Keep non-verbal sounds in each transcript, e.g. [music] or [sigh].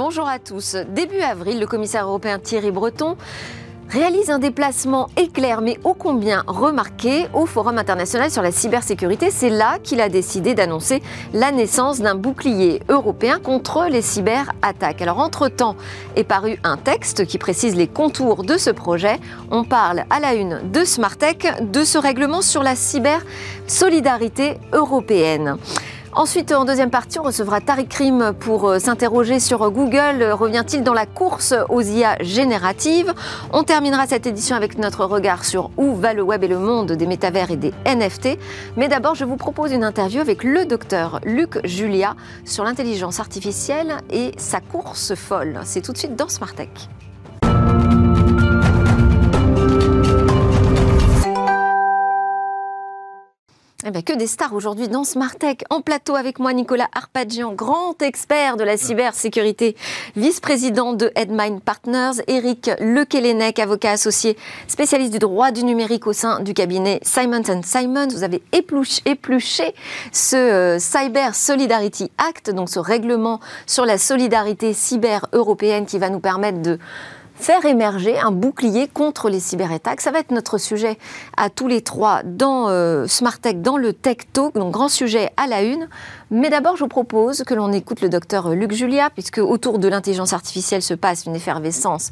bonjour à tous. Début avril, le commissaire européen Thierry Breton réalise un déplacement éclair mais ô combien remarqué au Forum international sur la cybersécurité. C'est là qu'il a décidé d'annoncer la naissance d'un bouclier européen contre les cyberattaques. Alors entre-temps est paru un texte qui précise les contours de ce projet. On parle à la une de Smartech de ce règlement sur la cybersolidarité européenne. Ensuite, en deuxième partie, on recevra Tariq Krim pour euh, s'interroger sur Google. Revient-il dans la course aux IA génératives? On terminera cette édition avec notre regard sur où va le web et le monde des métavers et des NFT. Mais d'abord, je vous propose une interview avec le docteur Luc Julia sur l'intelligence artificielle et sa course folle. C'est tout de suite dans Smart Tech. Eh ben, que des stars aujourd'hui dans Smartech. En plateau avec moi, Nicolas Arpadjian, grand expert de la cybersécurité, vice-président de Headmind Partners, Eric Lequelenec, avocat associé, spécialiste du droit du numérique au sein du cabinet Simon Simons. Vous avez épluché, ce euh, Cyber Solidarity Act, donc ce règlement sur la solidarité cyber européenne qui va nous permettre de faire émerger un bouclier contre les cyberattaques. Ça va être notre sujet à tous les trois dans euh, Smart Tech, dans le Tech Talk, donc grand sujet à la une. Mais d'abord, je vous propose que l'on écoute le docteur Luc Julia, puisque autour de l'intelligence artificielle se passe une effervescence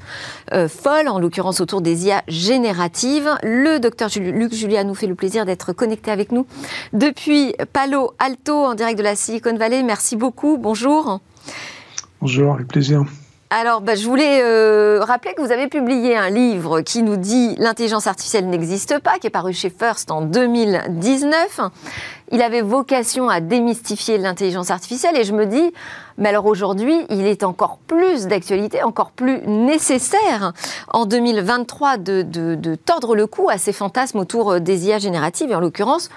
euh, folle, en l'occurrence autour des IA génératives. Le docteur Luc Julia nous fait le plaisir d'être connecté avec nous depuis Palo Alto, en direct de la Silicon Valley. Merci beaucoup. Bonjour. Bonjour, avec plaisir. Alors, bah, je voulais euh, rappeler que vous avez publié un livre qui nous dit l'intelligence artificielle n'existe pas, qui est paru chez First en 2019. Il avait vocation à démystifier l'intelligence artificielle et je me dis, mais alors aujourd'hui, il est encore plus d'actualité, encore plus nécessaire en 2023 de, de tordre le cou à ces fantasmes autour des IA génératives et en l'occurrence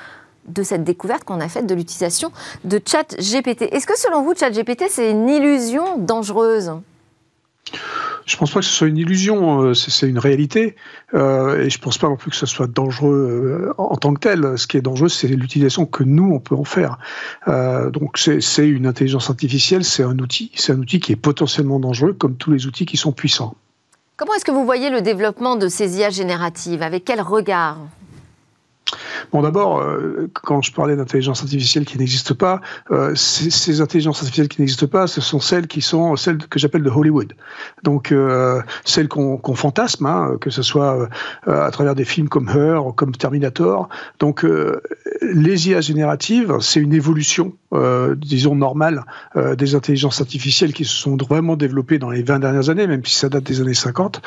de cette découverte qu'on a faite de l'utilisation de ChatGPT. Est-ce que selon vous, ChatGPT, c'est une illusion dangereuse? Je pense pas que ce soit une illusion, euh, c'est une réalité, euh, et je pense pas non plus que ce soit dangereux euh, en tant que tel. Ce qui est dangereux, c'est l'utilisation que nous on peut en faire. donc c'est une intelligence artificielle, c'est un outil, c'est un outil qui est potentiellement dangereux, comme tous les outils qui sont puissants. Comment est-ce que vous voyez le développement de ces IA génératives? Avec quel regard? Bon, d'abord, euh, quand je parlais d'intelligence artificielle qui n'existe pas, euh, ces, intelligences artificielles qui n'existent pas, ce sont celles qui sont celles que j'appelle de Hollywood. Donc, euh, celles qu'on fantasme, hein, que ce soit à travers des films comme Her, comme Terminator. Donc, les IA génératives, c'est une évolution, disons, normale des intelligences artificielles qui se sont vraiment développées dans les 20 dernières années, même si ça date des années 50.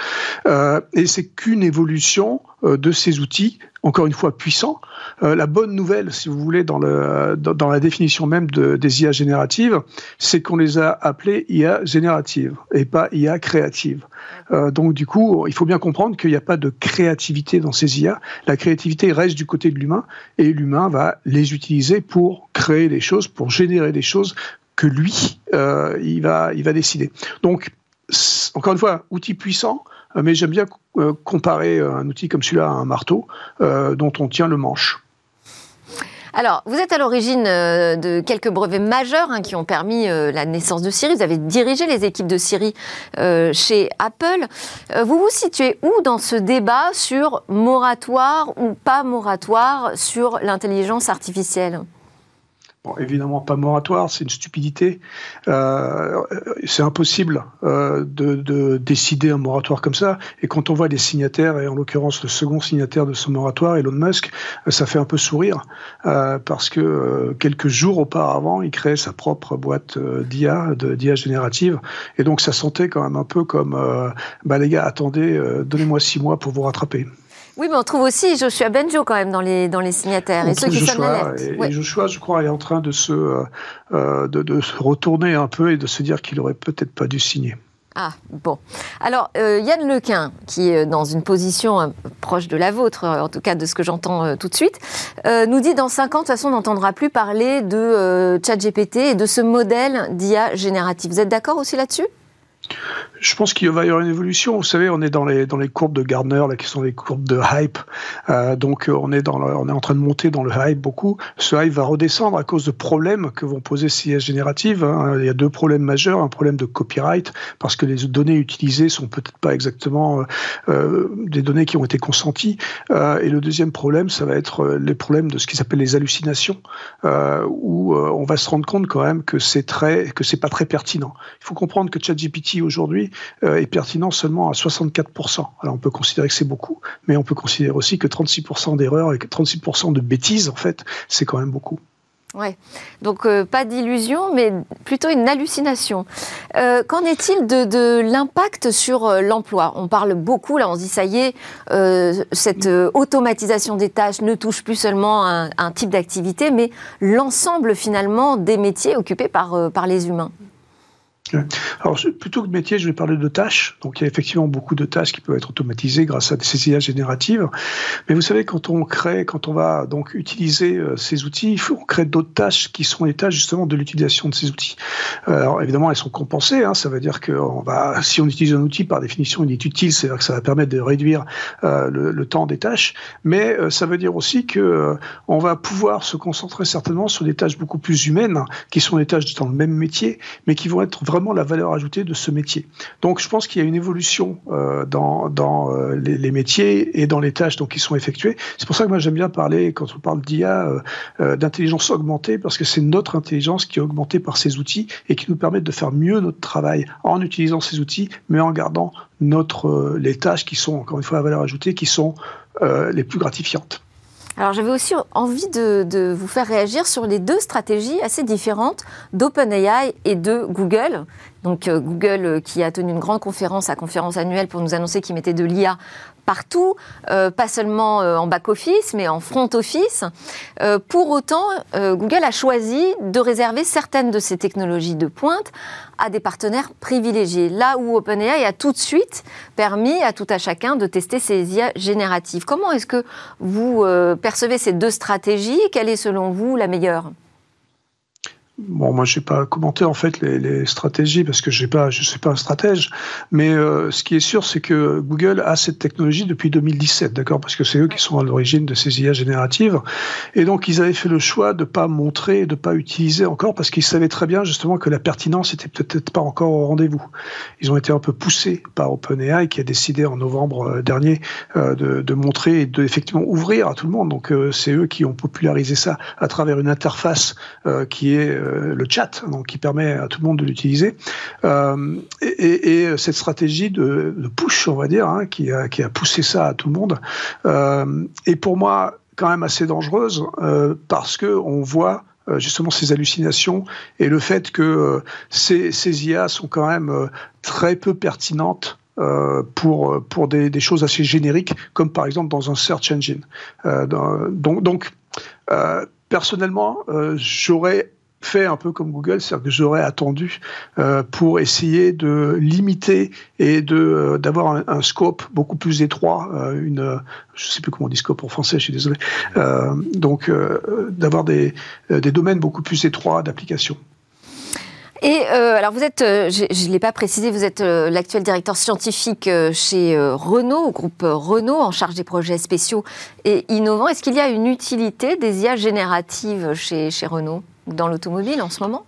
et c'est qu'une évolution de ces outils encore une fois puissant. Euh, la bonne nouvelle, si vous voulez, dans, la définition même de, des IA génératives, c'est qu'on les a appelées IA génératives et pas IA créatives. Euh, donc du coup, il faut bien comprendre qu'il n'y a pas de créativité dans ces IA. La créativité reste du côté de l'humain et l'humain va les utiliser pour créer des choses, pour générer des choses que lui, euh, il, va, il va décider. Donc, encore une fois, outil puissant, euh, mais j'aime bien euh, comparer euh, un outil comme celui-là à un marteau dont on tient le manche. Alors, vous êtes à l'origine de quelques brevets majeurs hein, qui ont permis la naissance de Siri. Vous avez dirigé les équipes de Siri chez Apple. vous vous situez où dans ce débat sur moratoire ou pas moratoire sur l'intelligence artificielle? Bon, évidemment pas moratoire, c'est une stupidité. Euh, c'est impossible euh, de, décider un moratoire comme ça. Et quand on voit les signataires, et en l'occurrence le second signataire de ce moratoire, Elon Musk, euh, ça fait un peu sourire parce que quelques jours auparavant, il créait sa propre boîte d'IA, d'IA générative, et donc ça sentait quand même un peu comme, bah les gars, attendez, donnez-moi six mois pour vous rattraper. Oui, mais on trouve aussi Joshua Benjo quand même dans les, dans les signataires. et ceux qui Joshua, et, Joshua, je crois, est en train de se, euh, euh, de, de, se retourner un peu et de se dire qu'il aurait peut-être pas dû signer. Ah, bon. Alors, euh, Yann Lequin, qui est dans une position proche de la vôtre, en tout cas de ce que j'entends tout de suite, nous dit dans 5 ans, de toute façon, on n'entendra plus parler de ChatGPT et de ce modèle d'IA générative. Vous êtes d'accord aussi là-dessus? Je pense qu'il va y avoir une évolution. Vous savez, on est dans les, dans les courbes de Gardner, là, qui sont les courbes de hype. Euh, donc, on est, dans on est en train de monter dans le hype beaucoup. Ce hype va redescendre à cause de problèmes que vont poser ces IA génératives. Hein. Il y a deux problèmes majeurs. Un problème de copyright, parce que les données utilisées sont peut-être pas exactement euh, euh des données qui ont été consenties. Euh, et le deuxième problème, ça va être euh, les problèmes de ce qui s'appelle les hallucinations, où on va se rendre compte quand même que c'est très, que c'est pas très pertinent. Il faut comprendre que ChatGPT aujourd'hui euh, est pertinent seulement à 64%. Alors on peut considérer que c'est beaucoup, mais on peut considérer aussi que 36% d'erreurs et que 36% de bêtises, en fait, c'est quand même beaucoup. Ouais. Donc euh, pas d'illusion, mais plutôt une hallucination. Euh, qu'en est-il de, l'impact sur l'emploi? On parle beaucoup, là on se dit ça y est, cette automatisation des tâches ne touche plus seulement un, type d'activité, mais l'ensemble finalement des métiers occupés par les humains. Alors, plutôt que de métier, je vais parler de tâches. Donc, il y a effectivement beaucoup de tâches qui peuvent être automatisées grâce à ces IA génératives. Mais vous savez, quand on crée, quand on va donc utiliser euh, ces outils, il faut créer d'autres tâches qui sont les tâches justement de l'utilisation de ces outils. Euh, alors, évidemment, elles sont compensées. Hein. ça veut dire que on va, si on utilise un outil, par définition, il est utile. C'est-à-dire que ça va permettre de réduire euh, le, le, temps des tâches. Mais ça veut dire aussi que on va pouvoir se concentrer certainement sur des tâches beaucoup plus humaines, qui sont des tâches dans le même métier, mais qui vont être vraiment la valeur ajoutée de ce métier. Donc je pense qu'il y a une évolution euh, dans, euh, les, métiers et dans les tâches donc, qui sont effectuées. C'est pour ça que moi j'aime bien parler, quand on parle d'IA, euh, d'intelligence augmentée, parce que c'est notre intelligence qui est augmentée par ces outils et qui nous permettent de faire mieux notre travail en utilisant ces outils, mais en gardant notre, les tâches qui sont, encore une fois, à valeur ajoutée, qui sont les plus gratifiantes. Alors j'avais aussi envie de, vous faire réagir sur les deux stratégies assez différentes d'OpenAI et de Google. Donc euh, Google euh, qui a tenu une grande conférence, à conférence annuelle, pour nous annoncer qu'il mettait de l'IA partout, euh, pas seulement en back-office, mais en front-office. pour autant, Google a choisi de réserver certaines de ses technologies de pointe à des partenaires privilégiés, là où OpenAI a tout de suite permis à tout à chacun de tester ses IA génératives. Comment est-ce que vous percevez ces deux stratégies? Quelle est selon vous la meilleure? Bon, moi, je n'ai pas commenté en fait les, stratégies parce que j'ai pas, je suis pas un stratège. Mais euh, ce qui est sûr, c'est que Google a cette technologie depuis 2017, d'accord, parce que c'est eux qui sont à l'origine de ces IA génératives. Et donc, ils avaient fait le choix de pas montrer, de pas utiliser encore, parce qu'ils savaient très bien justement que la pertinence était peut-être pas encore au rendez-vous. Ils ont été un peu poussés par OpenAI, qui a décidé en novembre euh, dernier euh, de, de, montrer et de effectivement ouvrir à tout le monde. Donc, c'est eux qui ont popularisé ça à travers une interface qui est euh, le chat, donc qui permet à tout le monde de l'utiliser. Euh, et, cette stratégie de, push, on va dire, hein, qui, a, qui, a, poussé ça à tout le monde, euh, est pour moi quand même assez dangereuse parce que on voit justement ces hallucinations et le fait que ces, IA sont quand même très peu pertinentes pour, pour des, des, choses assez génériques, comme par exemple dans un search engine. donc, donc personnellement, j'aurais fait un peu comme Google, c'est-à-dire que j'aurais attendu euh, pour essayer de limiter et euh, d'avoir un, scope beaucoup plus étroit, euh, une je sais plus comment on dit scope en français, je suis désolé. donc d'avoir des, des domaines beaucoup plus étroits d'application. Et alors vous êtes, je ne l'ai pas précisé, vous êtes l'actuel directeur scientifique chez Renault, au groupe Renault, en charge des projets spéciaux et innovants. Est-ce qu'il y a une utilité des IA génératives chez, chez Renault? Dans l'automobile en ce moment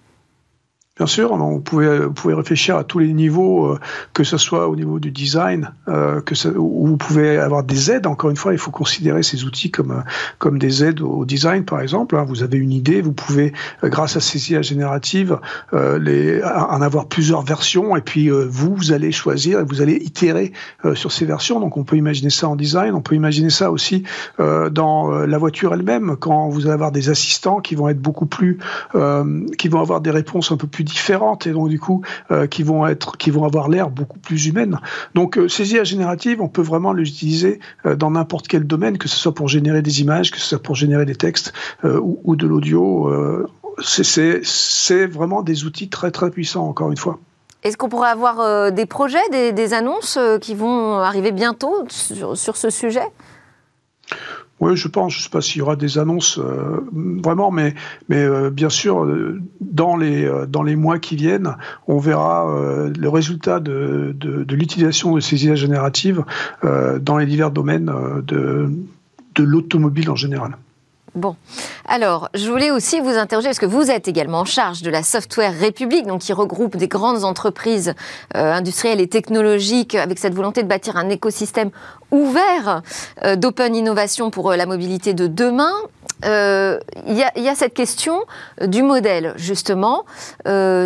Bien sûr, vous pouvez, vous pouvez réfléchir à tous les niveaux, euh, que ce soit au niveau du design, euh, que ça, où vous pouvez avoir des aides. Encore une fois, il faut considérer ces outils comme, euh, comme des aides au design, par exemple. Hein. Vous avez une idée, vous pouvez, grâce à ces IA génératives, les, en avoir plusieurs versions, et puis vous, vous allez choisir et vous allez itérer sur ces versions. Donc on peut imaginer ça en design, on peut imaginer ça aussi dans la voiture elle-même, quand vous allez avoir des assistants qui vont être beaucoup plus, qui vont avoir des réponses un peu plus différentes et donc du coup euh, qui vont être, qui vont avoir l'air beaucoup plus humaines. Donc euh, ces IA génératives, on peut vraiment les utiliser euh, dans n'importe quel domaine, que ce soit pour générer des images, que ce soit pour générer des textes ou, de l'audio. c'est vraiment des outils très très puissants encore une fois. Est-ce qu'on pourrait avoir des projets, des, annonces qui vont arriver bientôt sur, sur ce sujet? Oui, je pense. Je ne sais pas s'il y aura des annonces euh, vraiment, mais, mais euh, bien sûr, euh, dans les, dans les mois qui viennent, on verra le résultat de, de, l'utilisation de ces IA génératives dans les divers domaines de, de l'automobile en général. Bon, alors je voulais aussi vous interroger parce que vous êtes également en charge de la Software République, donc qui regroupe des grandes entreprises industrielles et technologiques avec cette volonté de bâtir un écosystème ouvert euh, d'open innovation pour euh, la mobilité de demain. Euh, il y, y, a cette question du modèle, justement,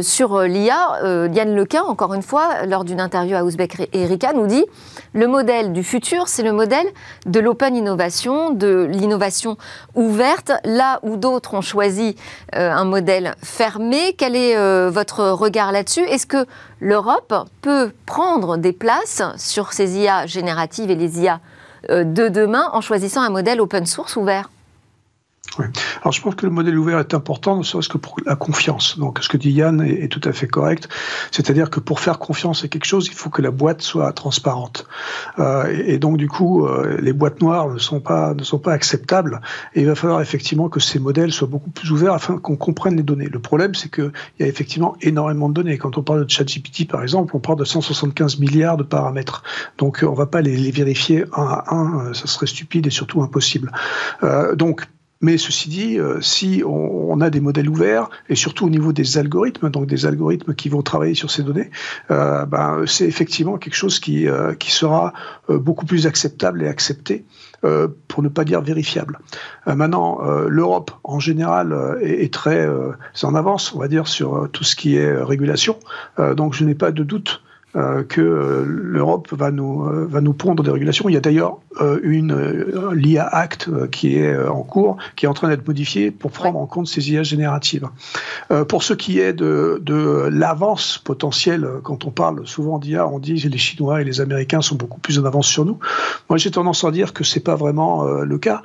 sur l'IA. Diane Lequin, encore une fois, lors d'une interview à Ouzbek Erika, nous dit le modèle du futur, c'est le modèle de l'open innovation, de l'innovation ouverte, là où d'autres ont choisi un modèle fermé. Quel est votre regard là-dessus? Est-ce que l'Europe peut prendre des places sur ces IA génératives et les IA euh, de demain en choisissant un modèle open source ouvert? Alors je pense que le modèle ouvert est important, ne serait-ce que pour la confiance. Donc ce que dit Yann est, tout à fait correct. C'est-à-dire que pour faire confiance à quelque chose, il faut que la boîte soit transparente. Euh, et, donc du coup, euh, les boîtes noires ne sont pas ne sont pas acceptables. Et il va falloir effectivement que ces modèles soient beaucoup plus ouverts afin qu'on comprenne les données. Le problème, c'est qu'il y a effectivement énormément de données. Quand on parle de ChatGPT, par exemple, on parle de 175 milliards de paramètres. Donc on va pas les, les vérifier un à un. Ça serait stupide et surtout impossible. Euh, donc mais ceci dit, euh, si on, a des modèles ouverts, et surtout au niveau des algorithmes, donc des algorithmes qui vont travailler sur ces données, euh, ben, c'est effectivement quelque chose qui, euh, qui sera beaucoup plus acceptable et accepté, pour ne pas dire vérifiable. maintenant, l'Europe, en général, est, est très en avance, on va dire, sur tout ce qui est régulation. donc je n'ai pas de doute que euh, l'Europe va nous euh, va nous pondre des régulations. Il y a d'ailleurs une l'IA Act qui est en cours, qui est en train d'être modifiée pour prendre en compte ces IA génératives. pour ce qui est de, de l'avance potentielle, quand on parle souvent d'IA, on dit que les Chinois et les Américains sont beaucoup plus en avance sur nous. Moi, j'ai tendance à dire que c'est pas vraiment le cas,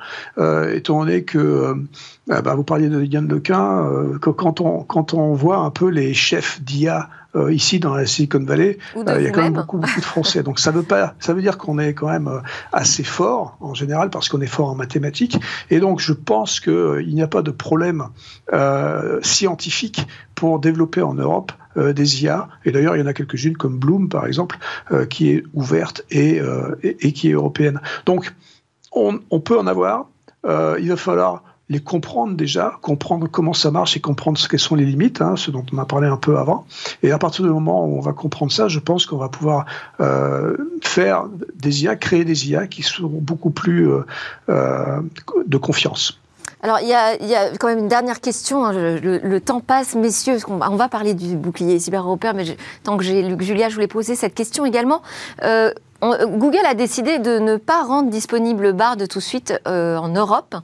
étant donné que bah, vous parliez de Yann Lequin, que quand on quand on voit un peu les chefs d'IA euh, ici dans la Silicon Valley, euh, il y a quand même beaucoup, beaucoup de Français. Donc ça veut pas, ça veut dire qu'on est quand même euh, assez fort en général parce qu'on est fort en mathématiques. Et donc je pense qu'il n'y a pas de problème scientifique pour développer en Europe des IA. Et d'ailleurs, il y en a quelques-unes comme Bloom, par exemple, qui est ouverte et, et, qui est européenne. Donc, on, on peut en avoir. il va falloir les comprendre déjà, comprendre comment ça marche et comprendre ce quelles sont les limites, hein, ce dont on a parlé un peu avant. Et à partir du moment où on va comprendre ça, je pense qu'on va pouvoir euh, faire des IA, créer des IA qui seront beaucoup plus euh, euh, de confiance. Alors, il y, a, quand même une dernière question. Hein. Le, temps passe, messieurs. On on va parler du bouclier cyber européen, mais tant que j'ai Luc Julia, je voulais poser cette question également. Google a décidé de ne pas rendre disponible Bard tout de suite euh, en Europe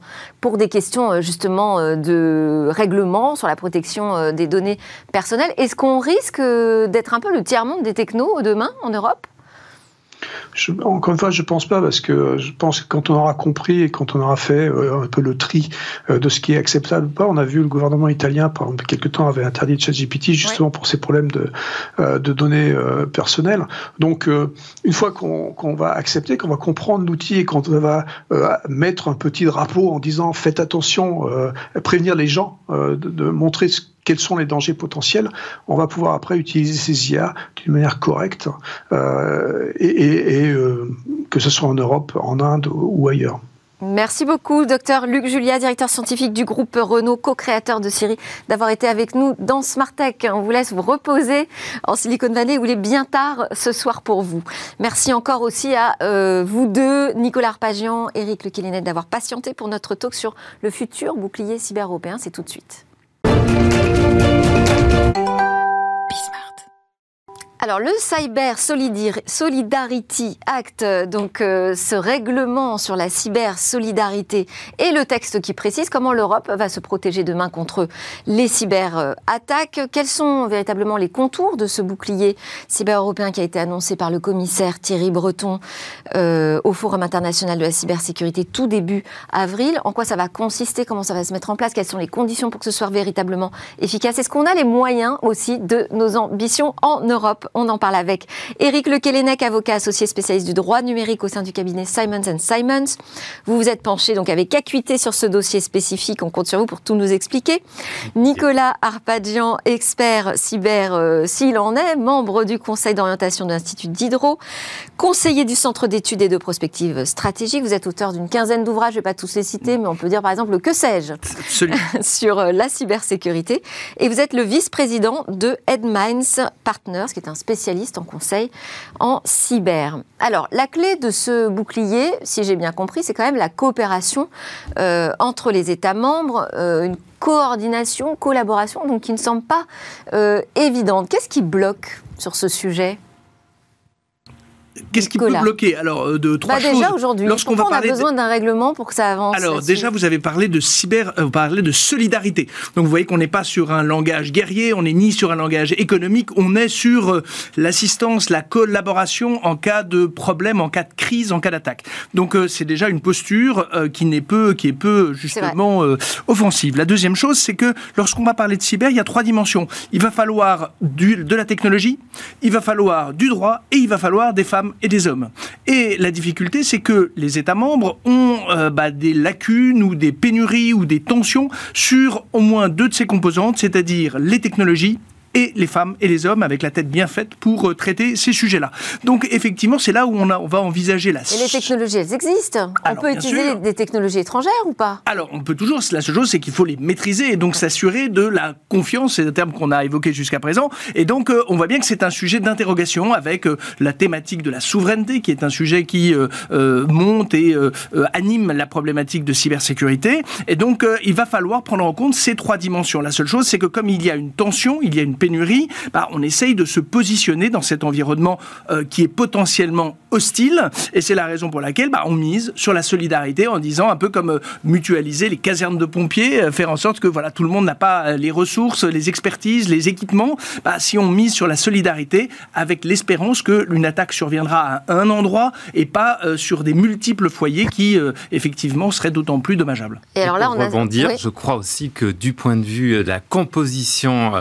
pour des questions euh, justement euh, de règlement sur la protection des données personnelles. Est-ce qu'on risque d'être un peu le tiers-monde des technos demain en Europe? Encore une fois, je pense pas parce que je pense que quand on aura compris et quand on aura fait euh, un peu le tri euh, de ce qui est acceptable ou pas, on a vu le gouvernement italien, par exemple, quelque temps avait interdit ChatGPT justement pour ces problèmes de, euh, de données personnelles. Donc, une fois qu'on va accepter, qu'on va comprendre l'outil et qu'on va mettre un petit drapeau en disant faites attention, prévenir les gens, de, de montrer ce quels sont les dangers potentiels, on va pouvoir après utiliser ces IA d'une manière correcte, euh, et, euh, que ce soit en Europe, en Inde ou ailleurs. Merci beaucoup, docteur Luc Julia, directeur scientifique du groupe Renault, co-créateur de Siri, d'avoir été avec nous dans Smart Tech. On vous laisse vous reposer en Silicon Valley où il est bien tard ce soir pour vous. Merci encore aussi à euh, vous deux, Nicolas Arpagian, Eric Lequilinet, d'avoir patienté pour notre talk sur le futur bouclier cyber-européen. C'est tout de suite. Música Alors le Cyber Solidarity Act, donc euh, ce règlement sur la cyber solidarité et le texte qui précise comment l'Europe va se protéger demain contre les cyber-attaques. Quels sont véritablement les contours de ce bouclier cyber européen qui a été annoncé par le commissaire Thierry Breton euh, au Forum international de la cybersécurité tout début avril? En quoi ça va consister? Comment ça va se mettre en place? Quelles sont les conditions pour que ce soit véritablement efficace? Est-ce qu'on a les moyens aussi de nos ambitions en Europe? On en parle avec Éric Lequelenec, avocat associé spécialiste du droit numérique au sein du cabinet Simons Simons. Vous vous êtes penché donc avec acuité sur ce dossier spécifique. On compte sur vous pour tout nous expliquer. Nicolas Arpadian, expert cyber, euh, s'il en est, membre du conseil d'orientation de l'Institut Diderot, conseiller du Centre d'études et de prospective stratégique. Vous êtes auteur d'une quinzaine d'ouvrages, je ne vais pas tous les citer, mais on peut dire par exemple le Que sais-je [laughs] sur euh, la cybersécurité. Et vous êtes le vice-président de Headminds Partners, qui est un spécialiste en conseil en cyber. Alors, la clé de ce bouclier, si j'ai bien compris, c'est quand même la coopération euh, entre les États membres, euh, une coordination, collaboration, donc qui ne semble pas évidente. Qu'est-ce qui bloque sur ce sujet? Qu'est-ce qui peut bloquer Alors, euh, de trois bah déjà aujourd'hui, lorsqu'on va on a besoin d'un règlement pour que ça avance Alors, déjà, vous avez parlé de cyber, euh, vous parlez de solidarité. Donc, vous voyez qu'on n'est pas sur un langage guerrier, on n'est ni sur un langage économique, on est sur euh, l'assistance, la collaboration en cas de problème, en cas de crise, en cas d'attaque. Donc, c'est déjà une posture qui n'est peu, qui est peu justement offensive. La deuxième chose, c'est que lorsqu'on va parler de cyber, il y a trois dimensions. Il va falloir du, de la technologie, il va falloir du droit et il va falloir des femmes et des hommes. Et la difficulté, c'est que les États membres ont euh, bah, des lacunes ou des pénuries ou des tensions sur au moins deux de ces composantes, c'est-à-dire les technologies et les femmes et les hommes avec la tête bien faite pour euh, traiter ces sujets-là. Donc effectivement, c'est là où on, a, on, va envisager la... Et les technologies, elles existent? on peut utiliser des technologies étrangères ou pas? Alors on peut toujours, la seule chose c'est qu'il faut les maîtriser et donc s'assurer de la confiance, c'est un terme qu'on a évoqué jusqu'à présent. Et donc euh, on voit bien que c'est un sujet d'interrogation avec euh, la thématique de la souveraineté qui est un sujet qui monte et anime la problématique de cybersécurité. Et donc il va falloir prendre en compte ces trois dimensions. La seule chose c'est que comme il y a une tension, il y a une pénurie, bah, on essaye de se positionner dans cet environnement euh, qui est potentiellement hostile. Et c'est la raison pour laquelle bah, on mise sur la solidarité en disant un peu comme euh, mutualiser les casernes de pompiers, euh, faire en sorte que voilà tout le monde n'a pas les ressources, les expertises, les équipements. Bah, si on mise sur la solidarité avec l'espérance que une attaque surviendra à un endroit et pas sur des multiples foyers qui effectivement seraient d'autant plus dommageables. Et alors là, on a... rebondir, je crois aussi que du point de vue de la composition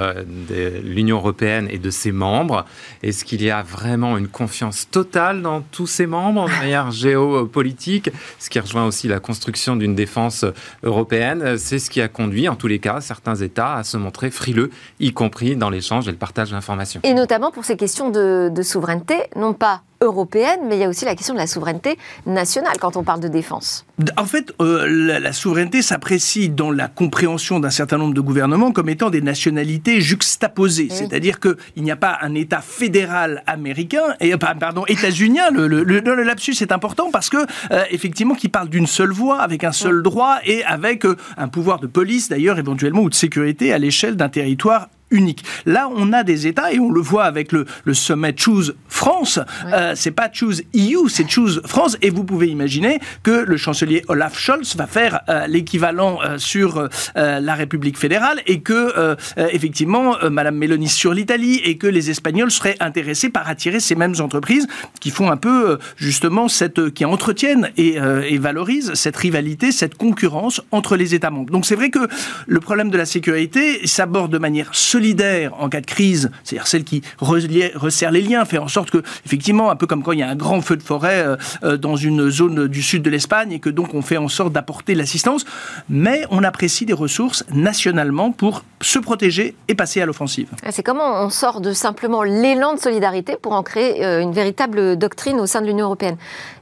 des l'Union européenne et de ses membres Est-ce qu'il y a vraiment une confiance totale dans tous ses membres de manière [laughs] géopolitique? Ce qui rejoint aussi la construction d'une défense européenne. C'est ce qui a conduit, en tous les cas, certains États à se montrer frileux, y compris dans l'échange et le partage d'informations. Et notamment pour ces questions de, de souveraineté, non pas européenne, mais il y a aussi la question de la souveraineté nationale quand on parle de défense. En fait, euh, la, souveraineté s'apprécie dans la compréhension d'un certain nombre de gouvernements comme étant des nationalités juxtaposées. C'est-à-dire qu'il n'y a pas un État fédéral américain, et, pardon, états-unien. Le, le, lapsus est important parce que, euh, effectivement, qui parle d'une seule voix, avec un seul droit et avec euh, un pouvoir de police, d'ailleurs, éventuellement, ou de sécurité à l'échelle d'un territoire unique. Là, on a des États, et on le voit avec le, sommet Choose France, euh, c'est pas Choose EU, c'est Choose France, et vous pouvez imaginer que le chancelier Olaf Scholz va faire euh, l'équivalent euh, sur la République fédérale, et que, effectivement, Madame Meloni sur l'Italie, et que les Espagnols seraient intéressés par attirer ces mêmes entreprises qui font un peu, justement, cette, qui entretiennent et, et valorisent cette rivalité, cette concurrence entre les États membres. Donc c'est vrai que le problème de la sécurité s'aborde de manière solidaire solidaire en cas de crise, c'est-à-dire celle qui resserre les liens, fait en sorte que, effectivement, un peu comme quand il y a un grand feu de forêt euh, euh, dans une zone du sud de l'Espagne et que donc on fait en sorte d'apporter l'assistance, mais on apprécie des ressources nationalement pour se protéger et passer à l'offensive. C'est comment on sort de simplement l'élan de solidarité pour en créer euh, une véritable doctrine au sein de l'Union européenne.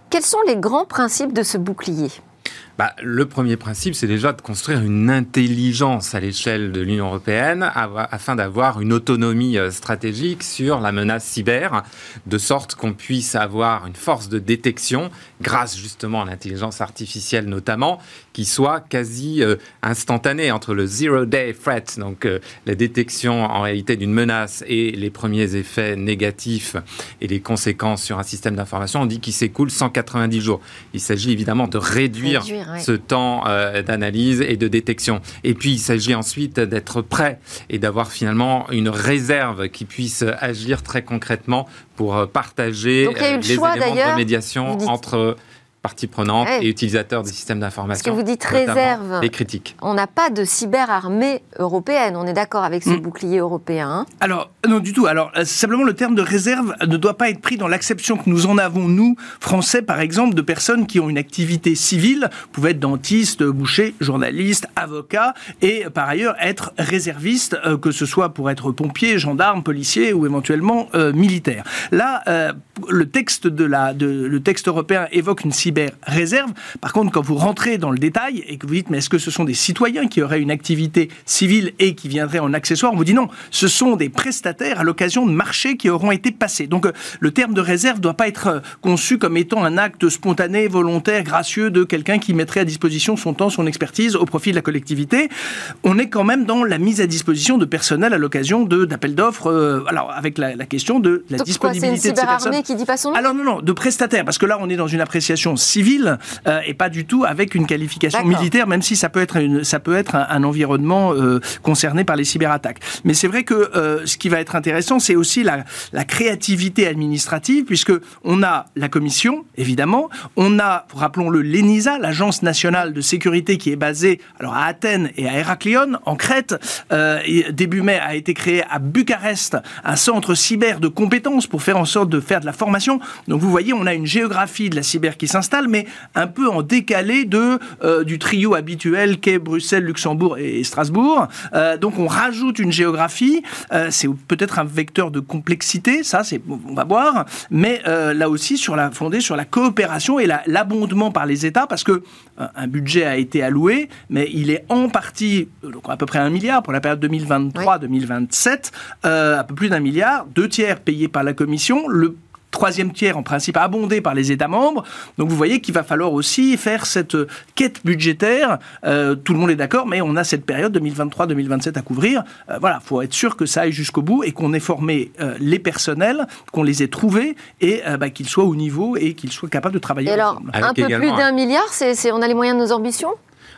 Quels sont les grands principes de ce bouclier? Bah, le premier principe, c'est déjà de construire une intelligence à l'échelle de l'Union européenne afin d'avoir une autonomie euh, stratégique sur la menace cyber, de sorte qu'on puisse avoir une force de détection, grâce justement à l'intelligence artificielle notamment, qui soit quasi euh, instantanée entre le zero-day threat, donc euh, la détection en réalité d'une menace et les premiers effets négatifs et les conséquences sur un système d'information. On dit qu'il s'écoule 190 jours. Il s'agit évidemment de réduire ce temps euh, d'analyse et de détection. Et puis, il s'agit ensuite d'être prêt et d'avoir finalement une réserve qui puisse agir très concrètement pour euh, partager les éléments de médiation entre parties prenantes et utilisateurs des systèmes d'information. Parce que vous dites réserve. Les critiques. On n'a pas de cyberarmée européenne. On est d'accord avec ce mm. bouclier européen. Alors, non, du tout. Alors, euh, simplement, le terme de réserve ne doit pas être pris dans l'acception que nous en avons, nous, Français, par exemple, de personnes qui ont une activité civile, pouvaient être dentistes, bouchers, journalistes, avocats, et par ailleurs être réservistes, euh, que ce soit pour être pompier, gendarme, policier ou éventuellement euh, militaire. Là, le texte de la, de, le texte européen évoque une cyber-réserve. Par contre, quand vous rentrez dans le détail et que vous dites, mais est-ce que ce sont des citoyens qui auraient une activité civile et qui viendraient en accessoire On vous dit non, ce sont des prestataires à l'occasion de marchés qui auront été passés. Donc, euh, le terme de réserve ne doit pas être euh, conçu comme étant un acte spontané, volontaire, gracieux de quelqu'un qui mettrait à disposition son temps, son expertise au profit de la collectivité. On est quand même dans la mise à disposition de personnel à l'occasion d'appels d'offres, euh, alors avec la, question de la disponibilité de ces personnes. qui dit pas son nom? Alors non, non, de prestataires, parce que là on est dans une appréciation civile euh, et pas du tout avec une qualification militaire, même si ça peut être, une, ça peut être un, environnement euh, concerné par les cyberattaques. Mais c'est vrai que euh, ce qui va être intéressant, c'est aussi la, la, créativité administrative, puisque on a la commission, évidemment, on a, rappelons-le, l'ENISA, l'agence nationale de sécurité qui est basée alors à Athènes et à Héraclion, en Crète. début mai a été créé à Bucarest un centre cyber de compétences pour faire en sorte de faire de la formation. Donc vous voyez, on a une géographie de la cyber qui s'installe, mais un peu en décalé de, euh, du trio habituel qu'est Bruxelles, Luxembourg et Strasbourg. Euh, donc on rajoute une géographie. Euh, c'est peut-être un vecteur de complexité, ça, c'est, on va voir. Mais là aussi, sur la, fondé sur la coopération et l'abondement par les États, parce que un budget a été alloué, mais il est en partie, donc à peu près un milliard pour la période 2023-2027, un peu plus d'un milliard, deux tiers payés par la Commission. Le troisième tiers en principe abondé par les États membres. Donc vous voyez qu'il va falloir aussi faire cette quête budgétaire. Euh, tout le monde est d'accord, mais on a cette période 2023-2027 à couvrir. Euh, voilà, il faut être sûr que ça aille jusqu'au bout et qu'on ait formé euh, les personnels, qu'on les ait trouvés et bah, qu'ils soient au niveau et qu'ils soient capables de travailler. Et alors, un peu plus d'un milliard, c'est, on a les moyens de nos ambitions?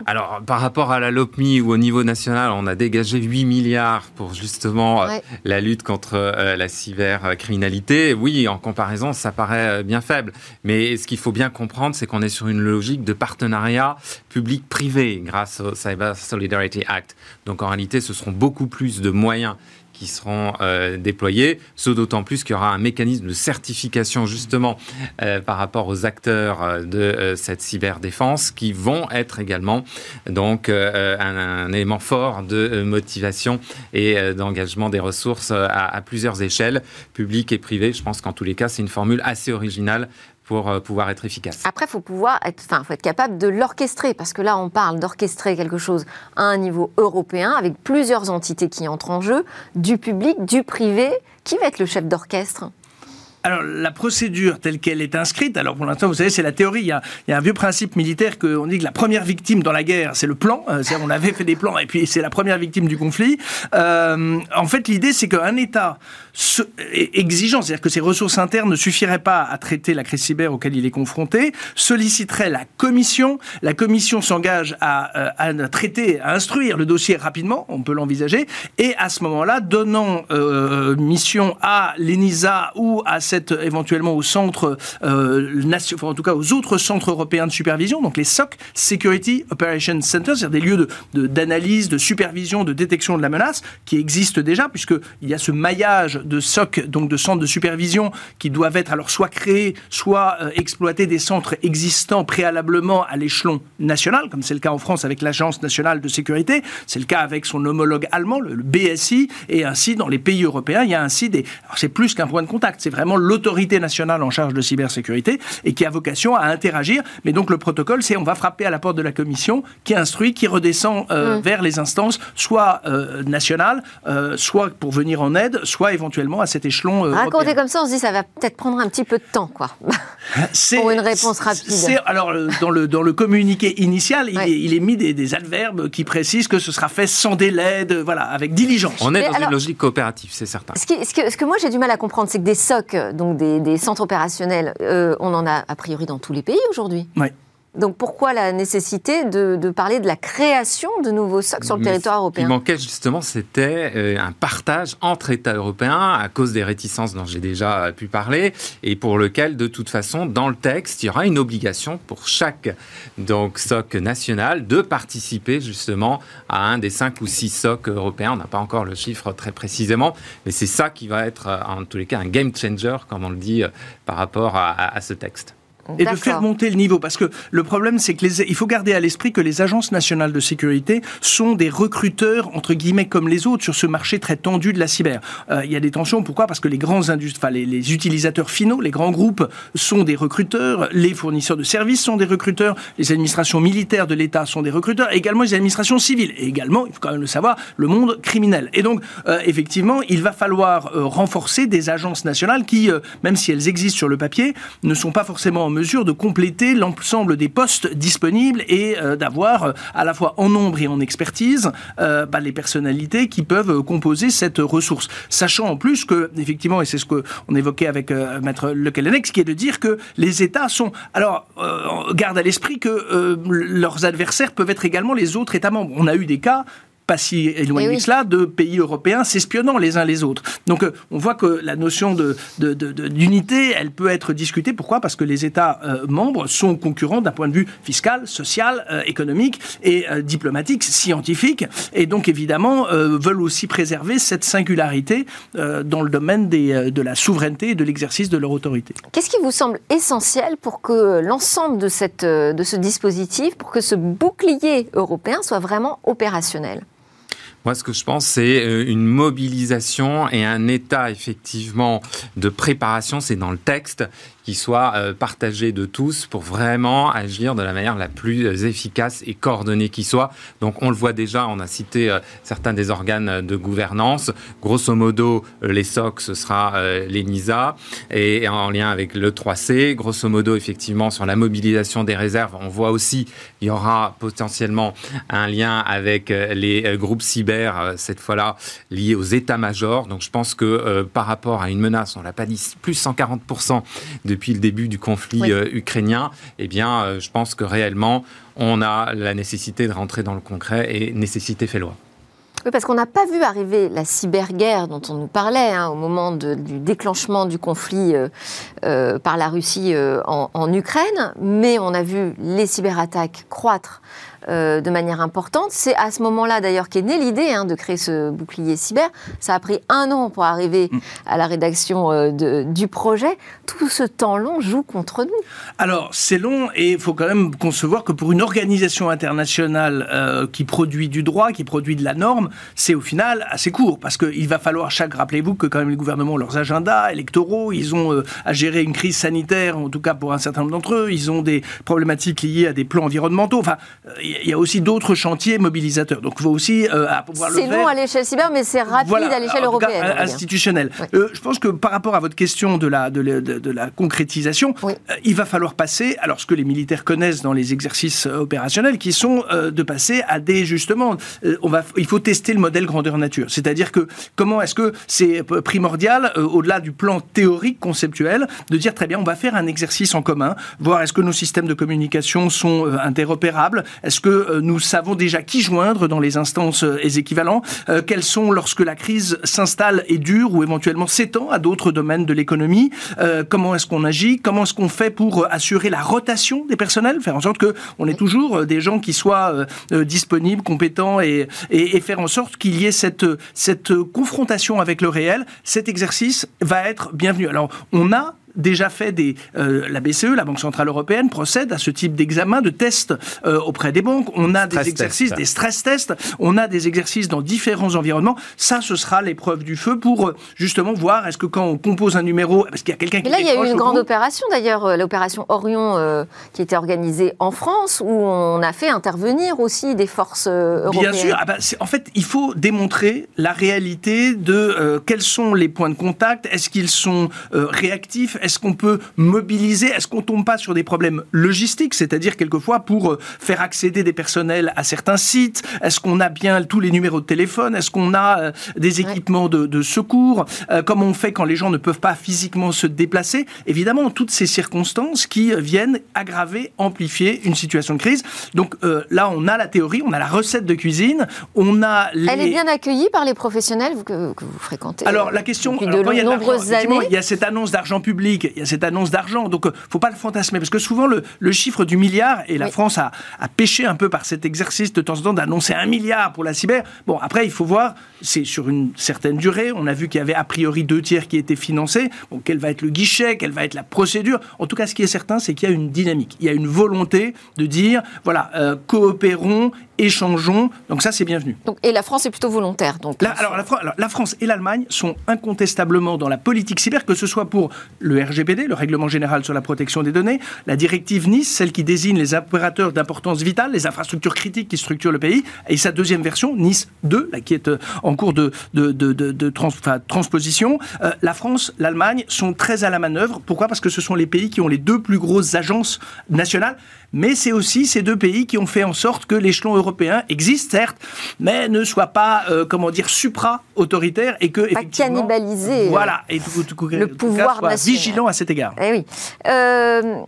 Alors, par rapport à la LOPMI ou au niveau national, on a dégagé 8 milliards pour justement euh, la lutte contre euh, la cybercriminalité. Oui, en comparaison, ça paraît euh, bien faible. Mais ce qu'il faut bien comprendre, c'est qu'on est sur une logique de partenariat public-privé grâce au Cyber Solidarity Act. Donc, en réalité, ce seront beaucoup plus de moyens qui seront euh, déployés, ce d'autant plus qu'il y aura un mécanisme de certification justement euh, par rapport aux acteurs euh, de cette cyberdéfense qui vont être également donc un, élément fort de motivation et d'engagement des ressources à, à plusieurs échelles, publiques et privées. Je pense qu'en tous les cas, c'est une formule assez originale pour euh, pouvoir être efficace. Après, il faut pouvoir être, enfin, faut être capable de l'orchestrer, parce que là, on parle d'orchestrer quelque chose à un niveau européen, avec plusieurs entités qui entrent en jeu, du public, du privé. Qui va être le chef d'orchestre? Alors, la procédure telle qu'elle est inscrite, alors pour l'instant, vous savez, c'est la théorie. Il y, a, un vieux principe militaire qu'on dit que la première victime dans la guerre, c'est le plan. Euh, on avait fait des plans et puis c'est la première victime du conflit. Euh, en fait, l'idée, c'est qu'un État exigeant, c'est-à-dire que ses ressources internes ne suffiraient pas à traiter la crise cyber auquel il est confronté, solliciterait la commission. La commission s'engage à, euh, à, traiter, à instruire le dossier rapidement, on peut l'envisager, et à ce moment-là, donnant mission à l'ENISA ou à éventuellement au centre euh, en tout cas aux autres centres européens de supervision, donc les SOC, Security Operations Centers, c'est-à-dire des lieux d'analyse, de, de, supervision, de détection de la menace, qui existent déjà, puisqu'il y a ce maillage de SOC, donc de centres de supervision, qui doivent être alors soit créés, soit euh, exploiter des centres existants préalablement à l'échelon national, comme c'est le cas en France avec l'Agence nationale de sécurité, c'est le cas avec son homologue allemand, le, le BSI, et ainsi dans les pays européens, il y a ainsi des... Alors c'est plus qu'un point de contact, c'est vraiment l'autorité nationale en charge de cybersécurité et qui a vocation à interagir. Mais donc le protocole, c'est on va frapper à la porte de la commission qui instruit, qui redescend euh, mmh. vers les instances, soit euh, nationales, euh, soit pour venir en aide, soit éventuellement à cet échelon. Raconter comme ça, on se dit ça va peut-être prendre un petit peu de temps, quoi. [laughs] pour une réponse rapide. Alors dans le dans le communiqué initial, il, est, mis des, des, adverbes qui précisent que ce sera fait sans délai, de, voilà, avec diligence. On est dans une logique coopérative, c'est certain. Ce, ce, que, ce, que, moi j'ai du mal à comprendre, c'est que des SOC, donc des, centres opérationnels, euh, on en a a priori dans tous les pays aujourd'hui? Donc pourquoi la nécessité de, parler de la création de nouveaux socs sur le territoire européen Ce qui manquait justement, c'était euh, un partage entre États européens à cause des réticences dont j'ai déjà pu parler et pour lequel, de toute façon, dans le texte, il y aura une obligation pour chaque donc, soc national de participer justement à un des cinq ou six socs européens. On n'a pas encore le chiffre très précisément, mais c'est ça qui va être en tous les cas un game changer, comme on le dit, euh, par rapport à ce texte et de faire monter le niveau. Parce que le problème, c'est que il faut garder à l'esprit que les agences nationales de sécurité sont des recruteurs, entre guillemets, comme les autres, sur ce marché très tendu de la cyber. Euh, il y a des tensions. Pourquoi? Parce que les grands enfin, les, utilisateurs finaux, les grands groupes sont des recruteurs, les fournisseurs de services sont des recruteurs, les administrations militaires de l'État sont des recruteurs, également les administrations civiles, et également, il faut quand même le savoir, le monde criminel. Et donc, euh, effectivement, il va falloir euh, renforcer des agences nationales qui, même si elles existent sur le papier, ne sont pas forcément mesure de compléter l'ensemble des postes disponibles et euh, d'avoir euh, à la fois en nombre et en expertise euh, bah, les personnalités qui peuvent composer cette ressource. Sachant en plus que, effectivement, et c'est ce qu'on évoquait avec Maître Le qui est de dire que les États sont... Alors, garde à l'esprit que leurs adversaires peuvent être également les autres États membres. On a eu des cas pas si éloigné eh que cela, de pays européens s'espionnant les uns les autres. Donc euh, on voit que la notion d'unité, de, elle peut être discutée. Pourquoi? Parce que les États euh, membres sont concurrents d'un point de vue fiscal, social, euh, économique et diplomatique, scientifique, et donc évidemment veulent aussi préserver cette singularité dans le domaine des, de la souveraineté et de l'exercice de leur autorité. Qu'est-ce qui vous semble essentiel pour que l'ensemble de, cette, de ce dispositif, pour que ce bouclier européen soit vraiment opérationnel? Moi, ce que je pense, c'est euh, une mobilisation et un état effectivement de préparation. C'est dans le texte qui soit euh, partagé de tous pour vraiment agir de la manière la plus efficace et coordonnée qui soit. Donc on le voit déjà, on a cité euh, certains des organes de gouvernance. Grosso modo, euh, les SOC, ce sera l'ENISA et, en lien avec le 3C. Grosso modo, effectivement, sur la mobilisation des réserves, on voit aussi il y aura potentiellement un lien avec les groupes cyber, cette fois-là liés aux états-majors. Donc je pense que par rapport à une menace, on l'a pas dit, plus 140% de depuis le début du conflit euh, ukrainien, eh bien, euh, je pense que réellement, on a la nécessité de rentrer dans le concret et nécessité fait loi. Oui, parce qu'on n'a pas vu arriver la cyberguerre dont on nous parlait hein, au moment du déclenchement du conflit euh, par la Russie en, en, Ukraine, mais on a vu les cyberattaques croître euh, de manière importante. C'est à ce moment-là d'ailleurs qu'est née l'idée hein, de créer ce bouclier cyber. Ça a pris un an pour arriver mm. à la rédaction euh, du projet. Tout ce temps long joue contre nous. Alors c'est long et il faut quand même concevoir que pour une organisation internationale euh, qui produit du droit, qui produit de la norme, c'est au final assez court parce qu'il va falloir chaque. Rappelez-vous que quand même les gouvernements ont leurs agendas électoraux, ils ont à gérer une crise sanitaire, en tout cas pour un certain nombre d'entre eux, ils ont des problématiques liées à des plans environnementaux. Enfin, il y a aussi d'autres chantiers mobilisateurs. Donc il faut aussi euh, pouvoir le faire. C'est long à l'échelle cyber, mais c'est rapide à l'échelle européenne. institutionnelle. Euh, je pense que par rapport à votre question de la, de, la concrétisation, euh, il va falloir passer, alors ce que les militaires connaissent dans les exercices opérationnels, qui sont de passer à des, justement, on va, il faut tester le modèle grandeur nature. C'est-à-dire que comment est-ce que c'est primordial, au-delà du plan théorique, conceptuel, de dire très bien, on va faire un exercice en commun, voir est-ce que nos systèmes de communication sont interopérables, est-ce que euh, nous savons déjà qui joindre dans les instances euh, et équivalents euh, Quels sont, lorsque la crise s'installe et dure ou éventuellement s'étend à d'autres domaines de l'économie Comment est-ce qu'on agit Comment est-ce qu'on fait pour assurer la rotation des personnels Faire en sorte qu'on ait toujours des gens qui soient disponibles, compétents et, et, et faire en sorte qu'il y ait cette, cette confrontation avec le réel. Cet exercice va être bienvenu. Alors, on a déjà fait des. Euh, la BCE, la Banque Centrale Européenne, procède à ce type d'examen, de tests euh, auprès des banques. On a des exercices, des stress tests, on a des exercices dans différents environnements. Ça, ce sera l'épreuve du feu pour euh, justement voir est-ce que quand on compose un numéro, parce qu'il y a quelqu'un qui. là, il y a eu une grande opération d'ailleurs, l'opération Orion, qui était organisée en France, où on a fait intervenir aussi des forces européennes. Bien sûr. Ah bah, en fait, il faut démontrer la réalité de quels sont les points de contact. Est-ce qu'ils sont réactifs? Est-ce qu'on peut mobiliser Est-ce qu'on tombe pas sur des problèmes logistiques, c'est-à-dire quelquefois pour euh, faire accéder des personnels à certains sites Est-ce qu'on a bien tous les numéros de téléphone Est-ce qu'on a euh, des équipements de, secours Comment on fait quand les gens ne peuvent pas physiquement se déplacer? Évidemment, toutes ces circonstances qui viennent aggraver, amplifier une situation de crise. Donc là, on a la théorie, on a la recette de cuisine, on a. Elle est bien accueillie par les professionnels que, que vous fréquentez. Alors la question, de nombreuses années. Il y a cette annonce d'argent public, il y a cette annonce d'argent, donc euh, faut pas le fantasmer parce que souvent le, chiffre du milliard et la France a, a, pêché un peu par cet exercice de temps en temps d'annoncer un milliard pour la cyber. Bon après il faut voir, c'est sur une certaine durée. On a vu qu'il y avait a priori deux tiers qui étaient financés. Bon quel va être le guichet, quelle va être la procédure? En tout cas ce qui est certain c'est qu'il y a une dynamique, il y a une volonté de dire voilà euh, coopérons échangeons. Donc ça, c'est bienvenu. Donc, et la France est plutôt volontaire. Donc, alors, la, France et l'Allemagne sont incontestablement dans la politique cyber, que ce soit pour le RGPD, le Règlement général sur la protection des données, la directive Nice, celle qui désigne les opérateurs d'importance vitale, les infrastructures critiques qui structurent le pays, et sa deuxième version, Nice 2, là, qui est euh, en cours de, de, de, transposition. Euh, la France, l'Allemagne sont très à la manœuvre. Pourquoi? Parce que ce sont les pays qui ont les deux plus grosses agences nationales mais c'est aussi ces deux pays qui ont fait en sorte que l'échelon européen existe, certes, mais ne soit pas, euh, comment dire, supra-autoritaire et que, pas cannibaliser voilà, et le pouvoir soit vigilant à cet égard. Eh oui. Euh,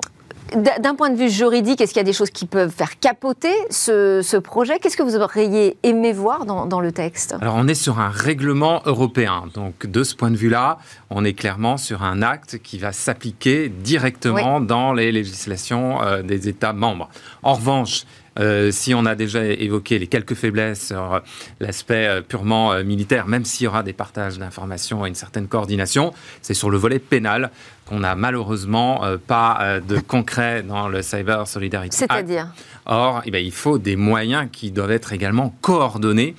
d'un point de vue juridique, est-ce qu'il y a des choses qui peuvent faire capoter ce, projet? Qu'est-ce que vous auriez aimé voir dans, le texte? Alors, on est sur un règlement européen. Donc, de ce point de vue-là, on est clairement sur un acte qui va s'appliquer directement dans les législations euh, des États membres. En revanche, euh, si on a déjà évoqué les quelques faiblesses sur l'aspect euh, purement euh, militaire, même s'il y aura des partages d'informations et une certaine coordination, c'est sur le volet pénal qu'on n'a malheureusement pas de concret dans le Cyber Solidarity C'est-à-dire Or, eh ben, il faut des moyens qui doivent être également coordonnés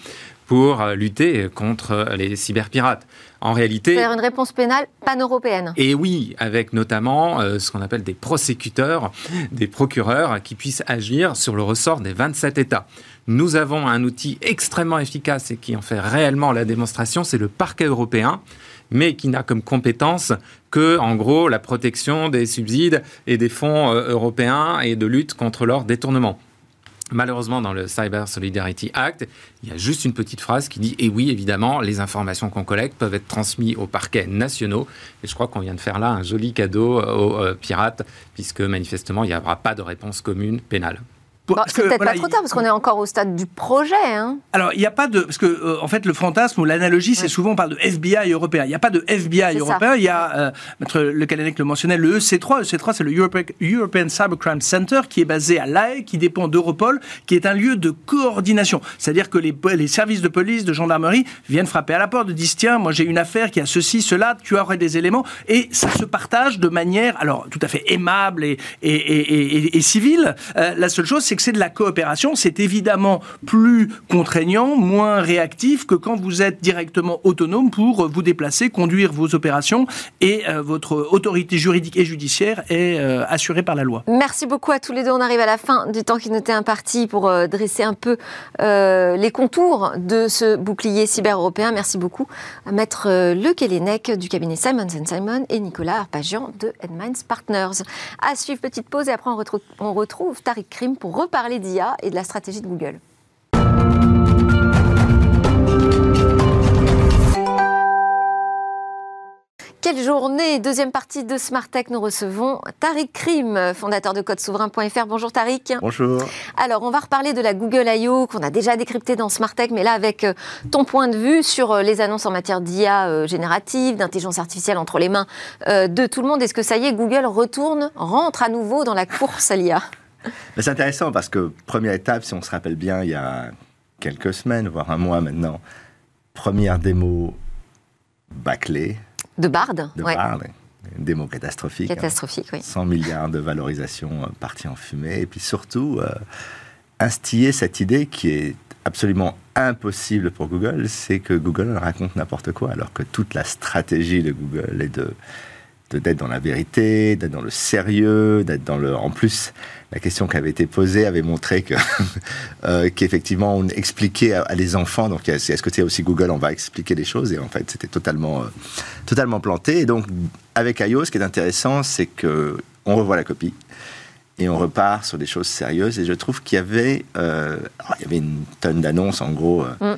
pour lutter contre les cyberpirates. En réalité. Faire une réponse pénale pan-européenne. Et oui, avec notamment euh, ce qu'on appelle des prosécuteurs, des procureurs qui puissent agir sur le ressort des 27 États. Nous avons un outil extrêmement efficace et qui en fait réellement la démonstration, c'est le parquet européen mais qui n'a comme compétence que, en gros, la protection des subsides et des fonds euh, européens et de lutte contre leur détournement. Malheureusement, dans le Cyber Solidarity Act, il y a juste une petite phrase qui dit Et eh oui, évidemment, les informations qu'on collecte peuvent être transmises aux parquets nationaux. Et je crois qu'on vient de faire là un joli cadeau aux euh, pirates, puisque manifestement, il n'y aura pas de réponse commune pénale c'est peut-être pas trop tard parce qu'on est encore au stade du projet. Hein. Alors il n'y a pas de parce que euh, en fait le fantasme ou l'analogie c'est souvent on parle de FBI européen. Il n'y a pas de FBI européen. Il y a euh, Maître Le Calennec le mentionnait le EC3. Le EC3 c'est le European Cybercrime Center qui est basé à La qui dépend d'Europol, qui est un lieu de coordination. C'est-à-dire que les, les services de police, de gendarmerie viennent frapper à la porte, disent tiens moi j'ai une affaire qui a ceci, cela, tu aurais des éléments et ça se partage de manière alors tout à fait aimable et et, et, et, civile. Euh, la seule chose c'est que c'est de la coopération. C'est évidemment plus contraignant, moins réactif que quand vous êtes directement autonome pour vous déplacer, conduire vos opérations et euh, votre autorité juridique et judiciaire est euh, assurée par la loi. Merci beaucoup à tous les deux. On arrive à la fin du temps qui nous était imparti pour euh, dresser un peu les contours de ce bouclier cyber européen. Merci beaucoup à Maître Le Kelenec du cabinet Simon Simon et Nicolas Arpagian de Headminds Partners. À suivre, petite pause et après on retrouve, on retrouve Tariq Krim pour reparler d'IA et de la stratégie de Google. Quelle journée Deuxième partie de Smart Tech, nous recevons Tariq Krim, fondateur de CodeSouverain.fr. Bonjour Tariq. Bonjour. Alors, on va reparler de la Google I.O. qu'on a déjà décrypté dans Smart Tech, mais là avec euh, ton point de vue sur euh, les annonces en matière d'IA euh, générative, d'intelligence artificielle entre les mains de tout le monde. Est-ce que ça y est, Google retourne, rentre à nouveau dans la course à l'IA c'est intéressant parce que première étape, si on se rappelle bien, il y a quelques semaines, voire un mois maintenant, première démo bâclée. De Bard De Bard, une démo catastrophique. Hein. Catastrophique, oui. 100 milliards de valorisation euh, partie en fumée. Et puis surtout, euh, instiller cette idée qui est absolument impossible pour Google, c'est que Google raconte n'importe quoi, alors que toute la stratégie de Google est de d'être dans la vérité, d'être dans le sérieux, d'être dans le. En plus, la question qui avait été posée avait montré que [laughs] euh, qu'effectivement on expliquait à, les enfants. Donc est-ce que c'est aussi Google On va expliquer les choses et en fait c'était totalement euh, totalement planté. Et donc avec iOS, ce qui est intéressant, c'est que on revoit la copie et on repart sur des choses sérieuses. Et je trouve qu'il y avait euh, alors, il y avait une tonne d'annonces en gros. Mm.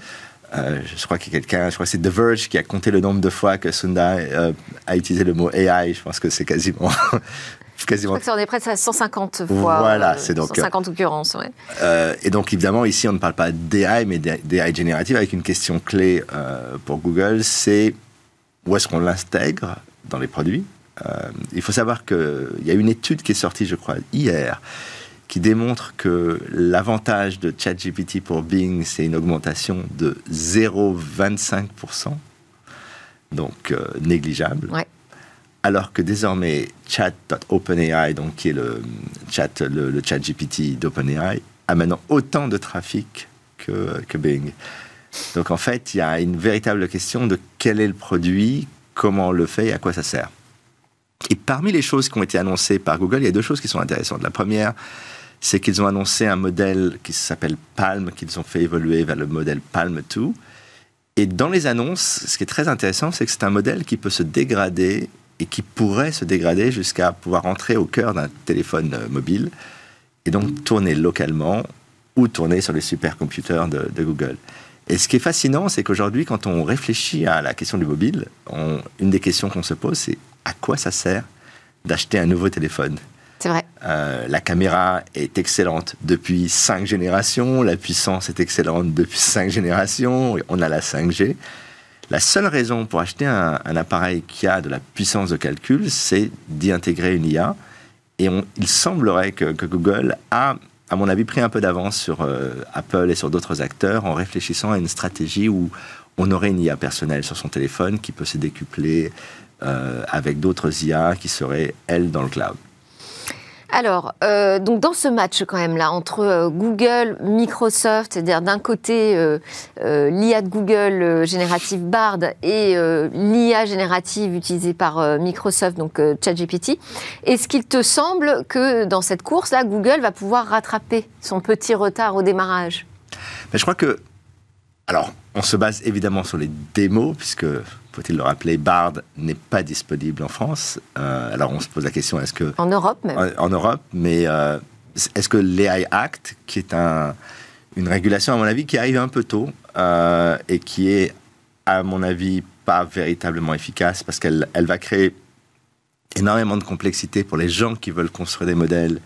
Euh, je crois qu'il y a quelqu'un, je crois que c'est The Verge qui a compté le nombre de fois que Sundar euh, a utilisé le mot AI. Je pense que c'est quasiment, [laughs] Je quasiment crois que ça en est près de 150 fois. Voilà, euh, c'est donc, 150 occurrences, ouais. Et donc évidemment ici on ne parle pas d'AI mais d'AI générative avec une question clé pour Google, c'est où est-ce qu'on l'intègre dans les produits? Il faut savoir qu'il y a une étude qui est sortie je crois hier qui démontre que l'avantage de ChatGPT pour Bing c'est une augmentation de 0,25%, donc euh, négligeable. Ouais. Alors que désormais, chat.openai, donc qui est le chat, le, le chat GPT d'OpenAI, a maintenant autant de trafic que, que Bing. Donc en fait, il y a une véritable question de quel est le produit, comment on le fait et à quoi ça sert. Et parmi les choses qui ont été annoncées par Google, il y a deux choses qui sont intéressantes. La première, c'est qu'ils ont annoncé un modèle qui s'appelle Palm, qu'ils ont fait évoluer vers le modèle Palm 2. Et dans les annonces, ce qui est très intéressant, c'est que c'est un modèle qui peut se dégrader et qui pourrait se dégrader jusqu'à pouvoir entrer au cœur d'un téléphone euh, mobile et donc tourner localement ou tourner sur les supercomputers de, Google. Et ce qui est fascinant, c'est qu'aujourd'hui, quand on réfléchit à la question du mobile, une des questions qu'on se pose, c'est à quoi ça sert d'acheter un nouveau téléphone? C'est vrai. euh, la caméra est excellente depuis cinq générations, la puissance est excellente depuis cinq générations, on a la 5G. La seule raison pour acheter un, appareil qui a de la puissance de calcul, c'est d'y intégrer une IA. Et il semblerait que, que Google a, à mon avis, pris un peu d'avance sur euh, Apple et sur d'autres acteurs en réfléchissant à une stratégie où on aurait une IA personnelle sur son téléphone qui peut se décupler euh, avec d'autres IA qui seraient, elles, dans le cloud. Alors, euh, donc dans ce match quand même là entre euh, Google, Microsoft, c'est-à-dire d'un côté euh, l'IA de Google générative Bard et l'IA générative utilisée par Microsoft, donc ChatGPT, est-ce qu'il te semble que dans cette course là, Google va pouvoir rattraper son petit retard au démarrage? Mais je crois que. Alors, on se base évidemment sur les démos, puisque, faut-il le rappeler, Bard n'est pas disponible en France. Euh, alors, on se pose la question est-ce que. En Europe même. En, en Europe, mais euh, est-ce que l'AI Act, qui est un, une régulation, à mon avis, qui arrive un peu tôt euh, et qui est, à mon avis, pas véritablement efficace parce qu'elle elle va créer énormément de complexité pour les gens qui veulent construire des modèles.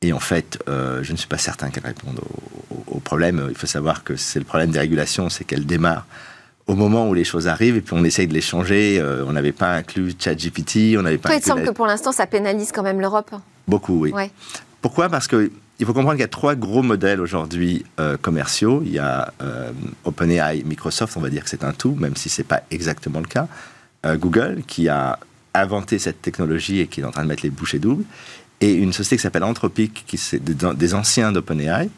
Et en fait, euh, je ne suis pas certain qu'elle réponde au, au- au problème. Il faut savoir que c'est le problème des régulations, c'est qu'elles démarrent au moment où les choses arrivent et puis on essaye de les changer. Euh, on n'avait pas inclus ChatGPT, on n'avait pas Toi, il semble la- que pour l'instant, ça pénalise quand même l'Europe. beaucoup, oui. Ouais. Pourquoi? Parce que il faut comprendre qu'il y a trois gros modèles aujourd'hui euh, commerciaux. Il y a euh, OpenAI, Microsoft, on va dire que c'est un tout, même si c'est pas exactement le cas. Google, qui a inventé cette technologie et qui est en train de mettre les bouchées doubles. Et une société qui s'appelle Anthropic, qui c'est des, anciens d'OpenAI,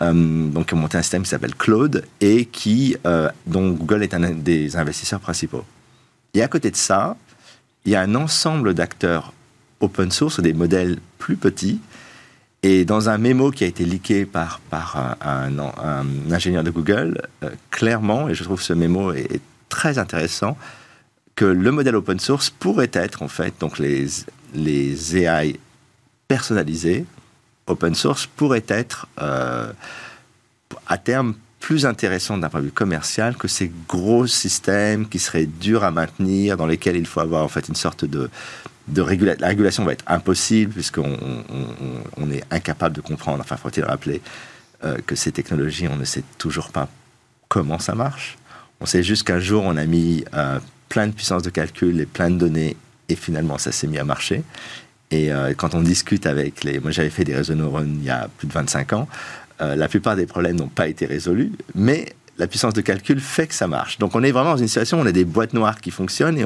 donc qui ont monté un système qui s'appelle Claude et qui, euh, dont Google est un des investisseurs principaux. Et à côté de ça, il y a un ensemble d'acteurs open source, des modèles plus petits. Et dans un mémo qui a été leaké par, par un ingénieur de Google, euh, clairement, et je trouve ce mémo est, est très intéressant, que le modèle open source pourrait être en fait, donc les, les AI personnalisés, open source, pourraient être euh, à terme plus intéressant d'un point de vue commercial que ces gros systèmes qui seraient durs à maintenir, dans lesquels il faut avoir en fait une sorte de, de la régulation va être impossible puisqu'on on, on- on est incapable de comprendre, enfin faut-il rappeler euh, que ces technologies, on ne sait toujours pas comment ça marche. On sait juste qu'un jour, on a mis euh, plein de puissance de calcul et plein de données et finalement, ça s'est mis à marcher. Et euh, quand on discute avec les... Moi, j'avais fait des réseaux neurones il y a plus de 25 ans. Euh, la plupart des problèmes n'ont pas été résolus, mais la puissance de calcul fait que ça marche. Donc, on est vraiment dans une situation où on a des boîtes noires qui fonctionnent et,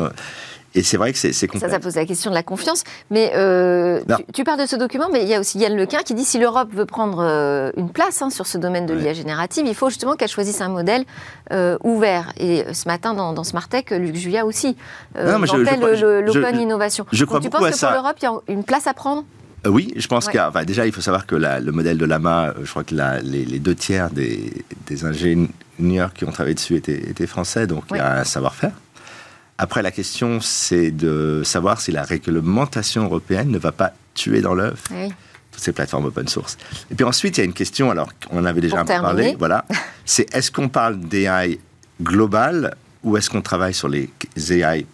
Et c'est vrai que c'est Ça, complexe. ça pose la question de la confiance. Mais euh, tu, tu parles de ce document, mais il y a aussi Yann Lequin qui dit si l'Europe veut prendre euh, une place hein, sur ce domaine de Ouais. l'IA générative, il faut justement qu'elle choisisse un modèle euh, ouvert. Et ce matin, dans, dans Smart Tech, Luc Julia aussi Non, mais je- je- l'open je- innovation. je Donc, crois tu beaucoup penses à que ça. pour l'Europe, il y a une place à prendre? Oui, je pense Ouais. qu'il y a. enfin, déjà, il faut savoir que la- le modèle de Lama, je crois que la- les, les deux tiers des, des ingénieurs qui ont travaillé dessus étaient, étaient français, donc il y a un savoir-faire. Après, la question, c'est de savoir si la réglementation européenne ne va pas tuer dans l'œuf Oui. toutes ces plateformes open source. Et puis ensuite, il y a une question, alors on en avait déjà Pour un peu parlé, voilà, [laughs] c'est est-ce qu'on parle d'AI global ou est-ce qu'on travaille sur les AI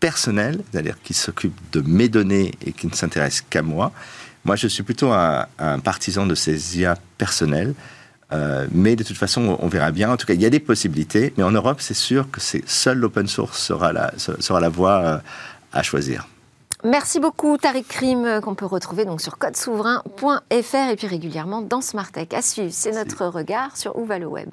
personnels, c'est-à-dire qui s'occupent de mes données et qui ne s'intéressent qu'à moi? Moi, je suis plutôt un, un partisan de ces IA personnels. Euh, mais de toute façon, on verra bien. En tout cas, il y a des possibilités. Mais en Europe, c'est sûr que c'est seul l'open source sera la, sera la voie euh, à choisir. Merci beaucoup, Tariq Krim, euh, qu'on peut retrouver donc sur codesouverain.fr et puis régulièrement dans Smart Tech. À suivre, c'est notre regard sur où va le web.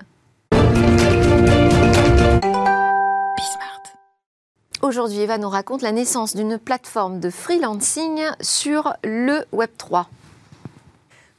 Aujourd'hui, Eva nous raconte la naissance d'une plateforme de freelancing sur le Web 3.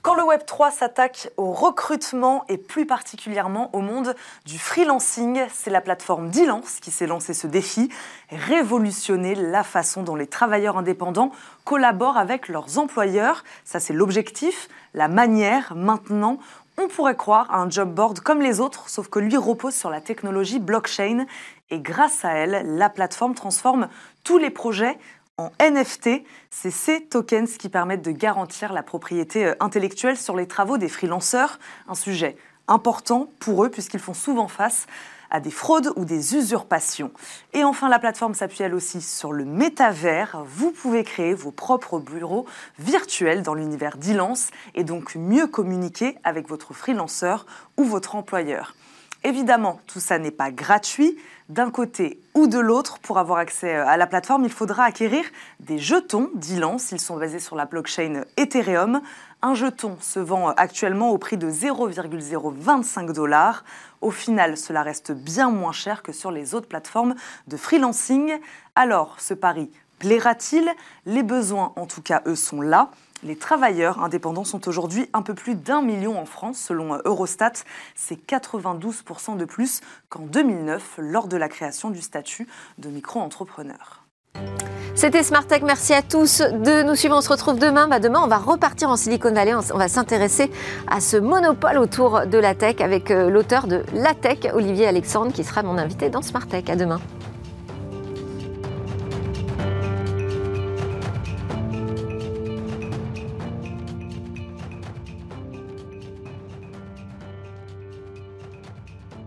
Quand le Web 3 s'attaque au recrutement et plus particulièrement au monde du freelancing, c'est la plateforme Dilance qui s'est lancé ce défi, révolutionner la façon dont les travailleurs indépendants collaborent avec leurs employeurs. Ça, c'est l'objectif. La manière, maintenant, on pourrait croire à un job board comme les autres, sauf que lui repose sur la technologie blockchain. Et grâce à elle, la plateforme transforme tous les projets en NFT. C'est ces tokens qui permettent de garantir la propriété euh, intellectuelle sur les travaux des freelanceurs, un sujet important pour eux puisqu'ils font souvent face à des fraudes ou des usurpations. Et enfin, la plateforme s'appuie elle aussi sur le métavers. Vous pouvez créer vos propres bureaux virtuels dans l'univers d'Ilance et donc mieux communiquer avec votre freelanceur ou votre employeur. Évidemment, tout ça n'est pas gratuit. D'un côté ou de l'autre, pour avoir accès euh, à la plateforme, il faudra acquérir des jetons d'Ilance. Ils sont basés sur la blockchain Ethereum. Un jeton se vend actuellement au prix de 0,025 dollars. Au final, cela reste bien moins cher que sur les autres plateformes de freelancing. Alors, ce pari plaira-t-il? Les besoins, en tout cas, eux, sont là. Les travailleurs indépendants sont aujourd'hui un peu plus d'un million en France, selon Eurostat. C'est 92% de plus qu'en 2009, lors de la création du statut de micro-entrepreneur. C'était Smart Tech. Merci à tous de nous suivre. On se retrouve demain. Bah, demain, on va repartir en Silicon Valley. On, va s'intéresser à ce monopole autour de la tech avec euh, l'auteur de La Tech, Olivier Alexandre, qui sera mon invité dans Smart Tech. À demain.